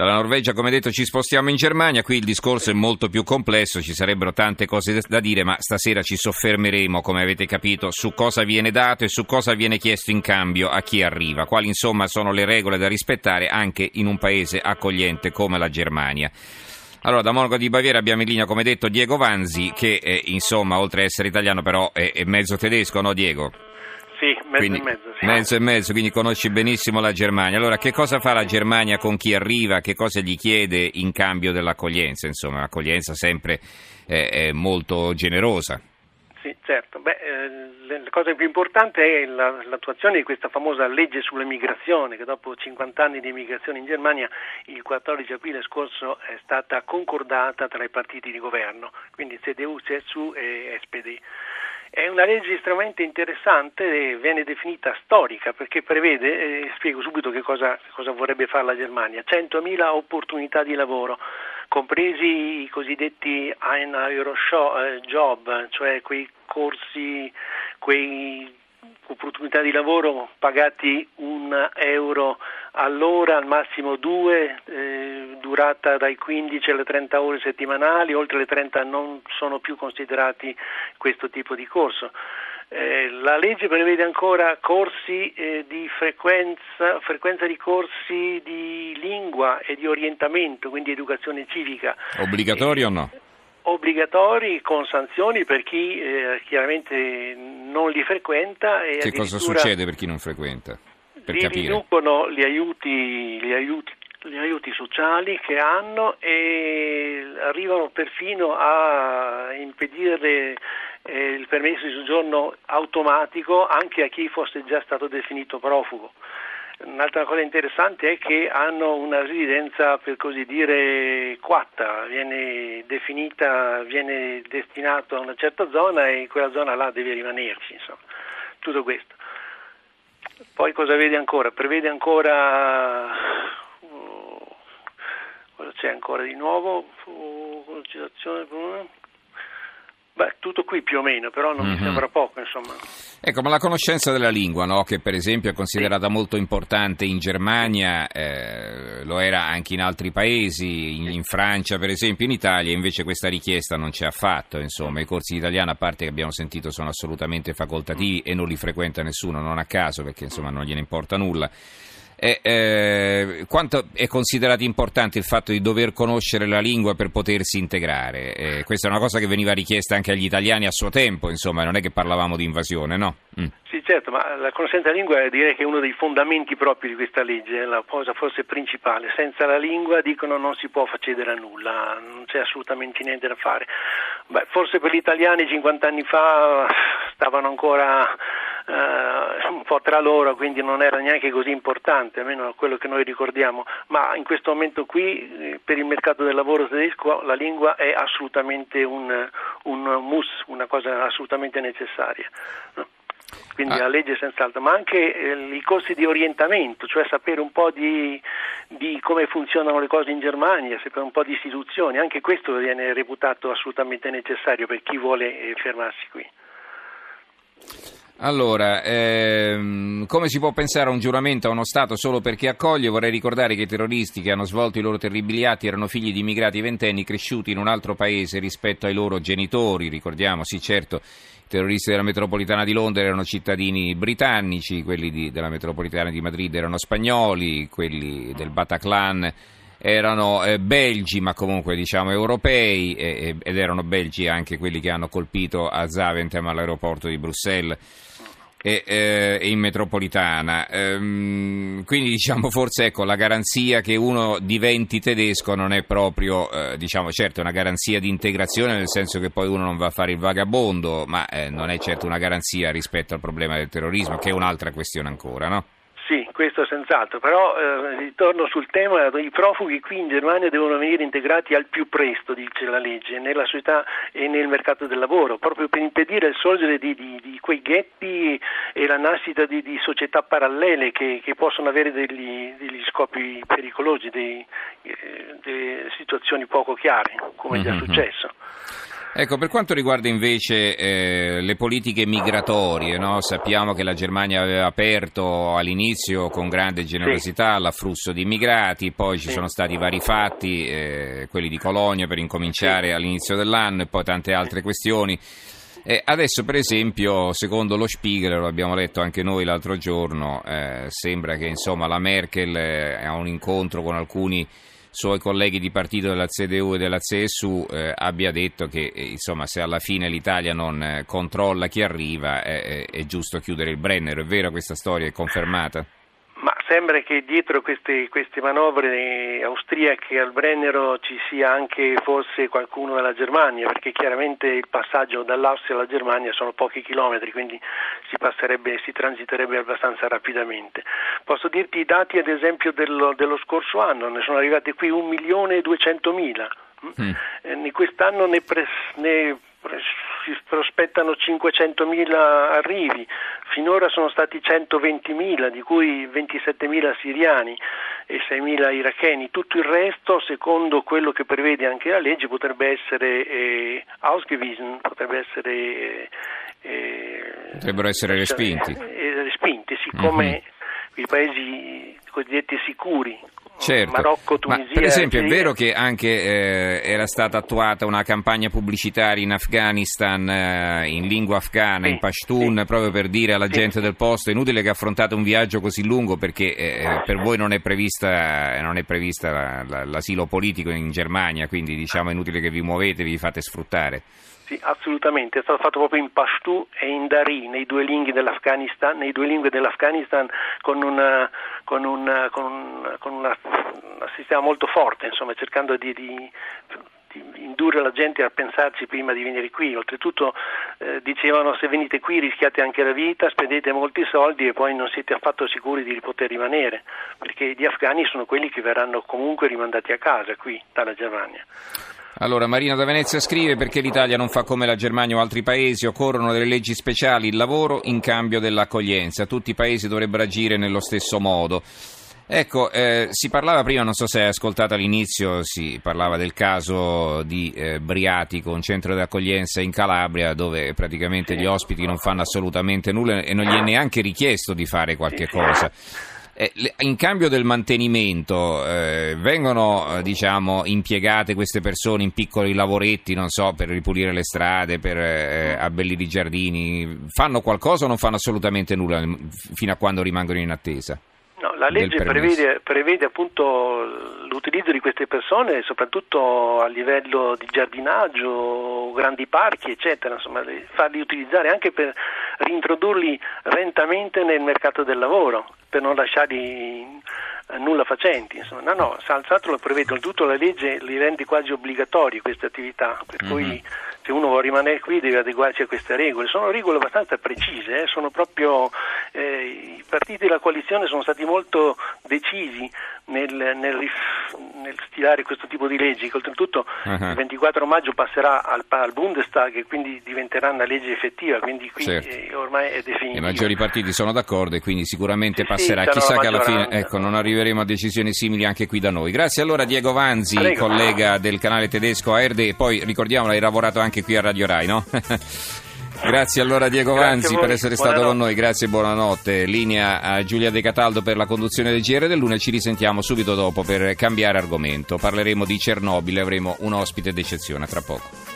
Dalla Norvegia, come detto, ci spostiamo in Germania, qui il discorso è molto più complesso, ci sarebbero tante cose da dire, ma stasera ci soffermeremo, come avete capito, su cosa viene dato e su cosa viene chiesto in cambio a chi arriva, quali insomma sono le regole da rispettare anche in un paese accogliente come la Germania. Allora, da Monaco di Baviera abbiamo in linea, come detto, Diego Vanzi, che eh, insomma, oltre ad essere italiano, però è, è mezzo tedesco, no Diego? Sì, mezzo quindi, e mezzo. Sì. Mezzo e mezzo, quindi conosci benissimo la Germania. Allora, che cosa fa la Germania con chi arriva? Che cosa gli chiede in cambio dell'accoglienza? Insomma, l'accoglienza sempre eh, è molto generosa. Sì, certo. Beh, eh, la cosa più importante è la, l'attuazione di questa famosa legge sull'emigrazione che dopo 50 anni di immigrazione in Germania il 14 aprile scorso è stata concordata tra i partiti di governo, quindi CDU, CSU e SPD. È una legge estremamente interessante e viene definita storica perché prevede, eh, spiego subito che cosa, cosa vorrebbe fare la Germania, 100.000 opportunità di lavoro, compresi i cosiddetti Ein Euro eh, Job, cioè quei corsi, quei opportunità di lavoro pagati un euro all'ora, al massimo due, eh, durata dai 15 alle 30 ore settimanali, oltre le 30 non sono più considerati questo tipo di corso. Eh, la legge prevede ancora corsi eh, di frequenza, frequenza di corsi di lingua e di orientamento, quindi educazione civica. Obbligatori o no? obbligatori con sanzioni per chi eh, chiaramente non li frequenta. E che cosa succede per chi non frequenta? Per li capire. riducono gli aiuti, gli, aiuti, gli aiuti sociali che hanno e arrivano perfino a impedire eh, il permesso di soggiorno automatico anche a chi fosse già stato definito profugo. Un'altra cosa interessante è che hanno una residenza per così dire quatta, viene definita, viene destinato a una certa zona e in quella zona là deve rimanerci, insomma. Tutto questo. Poi cosa vede ancora? Prevede ancora uh, cosa c'è ancora di nuovo? Uh, Beh, tutto qui più o meno, però non mm-hmm. mi mhm. sembra poco, insomma. Ecco, ma la conoscenza della lingua, no? che per esempio è considerata sì. molto importante in Germania, eh, lo era anche in altri paesi, in, in, Francia per esempio, in Italia invece questa richiesta non c'è affatto, insomma, i corsi di italiano a parte che abbiamo sentito sono assolutamente facoltativi e non li frequenta nessuno, non a caso perché insomma non gliene importa nulla. E, eh, quanto è considerato importante il fatto di dover conoscere la lingua per potersi integrare? Eh, questa è una cosa che veniva richiesta anche agli italiani a suo tempo, insomma, non è che parlavamo di invasione, no? Mm. Sì, certo, ma la conoscenza della lingua direi che è uno dei fondamenti propri di questa legge, è la cosa forse principale. Senza la lingua, dicono, non si può accedere a nulla, non c'è assolutamente niente da fare. Beh, forse per gli italiani 50 anni fa stavano ancora eh, un po' tra loro, quindi non era neanche così importante, almeno quello che noi ricordiamo, ma in questo momento qui eh, per il mercato del lavoro tedesco la lingua è assolutamente un, un mus, una cosa assolutamente necessaria. No? Quindi ah. la legge senz'altro, ma anche eh, i corsi di orientamento, cioè sapere un po' di, di, come funzionano le cose in Germania, sapere un po' di istituzioni, anche questo viene reputato assolutamente necessario per chi vuole eh, fermarsi qui. Allora, ehm, come si può pensare a un giuramento a uno Stato solo perché accoglie? Vorrei ricordare che i terroristi che hanno svolto i loro terribili atti erano figli di immigrati ventenni cresciuti in un altro paese rispetto ai loro genitori. Ricordiamo, sì, certo, i terroristi della metropolitana di Londra erano cittadini britannici, quelli di, della metropolitana di Madrid erano spagnoli, quelli del Bataclan erano eh, belgi ma comunque diciamo europei eh, ed erano belgi anche quelli che hanno colpito a Zaventem all'aeroporto di Bruxelles e, eh, in metropolitana. Ehm, quindi diciamo forse ecco, la garanzia che uno diventi tedesco non è proprio, eh, diciamo certo una garanzia di integrazione nel senso che poi uno non va a fare il vagabondo, ma eh, non è certo una garanzia rispetto al problema del terrorismo che è un'altra questione ancora, no? Questo senz'altro, però eh, ritorno sul tema, i profughi qui in Germania devono venire integrati al più presto, dice la legge, nella società e nel mercato del lavoro, proprio per impedire il sorgere di, di, di quei ghetti e la nascita di, di società parallele che, che, possono avere degli, degli scopi pericolosi, dei, eh, delle situazioni poco chiare, come è già mm-hmm. successo. Ecco, per quanto riguarda invece eh, le politiche migratorie, no? sappiamo che la Germania aveva aperto all'inizio con grande generosità sì. l'afflusso di immigrati, poi ci sì. sono stati vari fatti, eh, quelli di Colonia per incominciare sì. all'inizio dell'anno e poi tante altre questioni. Eh, adesso, per esempio, secondo lo Spiegel, lo abbiamo letto anche noi l'altro giorno, eh, sembra che insomma, la Merkel eh, ha un incontro con alcuni suoi colleghi di partito della CDU e della CSU eh, abbia detto che eh, insomma, se alla fine l'Italia non eh, controlla chi arriva è, è, giusto chiudere il Brennero. È vera questa storia? È confermata? Sembra che dietro queste, queste, manovre austriache al Brennero ci sia anche forse qualcuno della Germania, perché chiaramente il passaggio dall'Austria alla Germania sono pochi chilometri, quindi si, si transiterebbe abbastanza rapidamente. Posso dirti i dati ad esempio dello, dello scorso anno, ne sono arrivati qui 1 milione e 200 mila. Mm. Eh, quest'anno ne, pre, ne si prospettano 500.000 arrivi, finora sono stati 120.000, di cui 27.000 siriani e 6.000 iracheni. Tutto il resto, secondo quello che prevede anche la legge, potrebbe essere eh, ausgewiesen, potrebbe essere... Eh, Potrebbero essere respinti. Eh, respinti, siccome mm-hmm. i paesi cosiddetti sicuri Certo. Marocco, Tunisia. Ma per esempio è vero che anche eh, era stata attuata una campagna pubblicitaria in Afghanistan eh, in lingua afghana, sì, in Pashtun, sì. proprio per dire alla sì. gente del posto è inutile che affrontate un viaggio così lungo perché eh, eh per voi non è prevista, non è prevista la, la, l'asilo politico in Germania, quindi diciamo è inutile che vi muovete, vi fate sfruttare. Sì, assolutamente, è stato fatto proprio in Pashtu e in Dari, nei due lingue dell'Afghanistan, due lingue dell'Afghanistan con, una, con, una, con, una, con un sistema molto forte, insomma, cercando di di indurre la gente a pensarci prima di venire qui. Oltretutto eh, dicevano se venite qui rischiate anche la vita, spendete molti soldi e poi non siete affatto sicuri di poter rimanere, perché gli afghani sono quelli che verranno comunque rimandati a casa qui dalla Germania. Allora, Marina da Venezia scrive perché l'Italia non fa come la Germania o altri paesi, occorrono delle leggi speciali, il lavoro in cambio dell'accoglienza. Tutti i paesi dovrebbero agire nello stesso modo. Ecco, eh, si parlava prima, non so se hai ascoltato all'inizio, si parlava del caso di eh, Briatico, un centro di accoglienza in Calabria dove praticamente gli ospiti non fanno assolutamente nulla e non gli è neanche richiesto di fare qualche cosa. Eh, in cambio del mantenimento eh, vengono eh, diciamo, impiegate queste persone in piccoli lavoretti, non so, per ripulire le strade, per eh, abbellire i giardini, fanno qualcosa o non fanno assolutamente nulla fino a quando rimangono in attesa? La legge prevede, prevede, appunto l'utilizzo di queste persone soprattutto a livello di giardinaggio, grandi parchi eccetera, insomma farli utilizzare anche per rintrodurli lentamente nel mercato del lavoro per non lasciarli nulla facenti. Insomma. No, no, Salzato lo prevede, oltretutto la legge li rende quasi obbligatori queste attività, per mm-hmm. cui se uno vuole rimanere qui deve adeguarsi a queste regole. Sono regole abbastanza precise, eh? sono proprio, eh, i partiti della coalizione sono stati molto decisi nel, nel, nel, stilare questo tipo di leggi, che oltretutto uh-huh. il 24 maggio passerà al, al, Bundestag e quindi diventerà una legge effettiva, quindi qui certo. eh, ormai è definito. I maggiori partiti sono d'accordo e quindi sicuramente sì, passerà. Sì, Chissà che alla fine ecco, non arriveremo a decisioni simili anche qui da noi. Grazie allora Diego Vanzi, Prego. collega del canale tedesco ARD e poi ricordiamo hai lavorato anche qui a Radio Rai, no? Grazie allora Diego Vanzi per essere buonanotte. stato con noi, grazie e buonanotte. Linea a Giulia De Cataldo per la conduzione del GR del lunes, ci risentiamo subito dopo per cambiare argomento. Parleremo di Cernobile, avremo un ospite d'eccezione tra poco.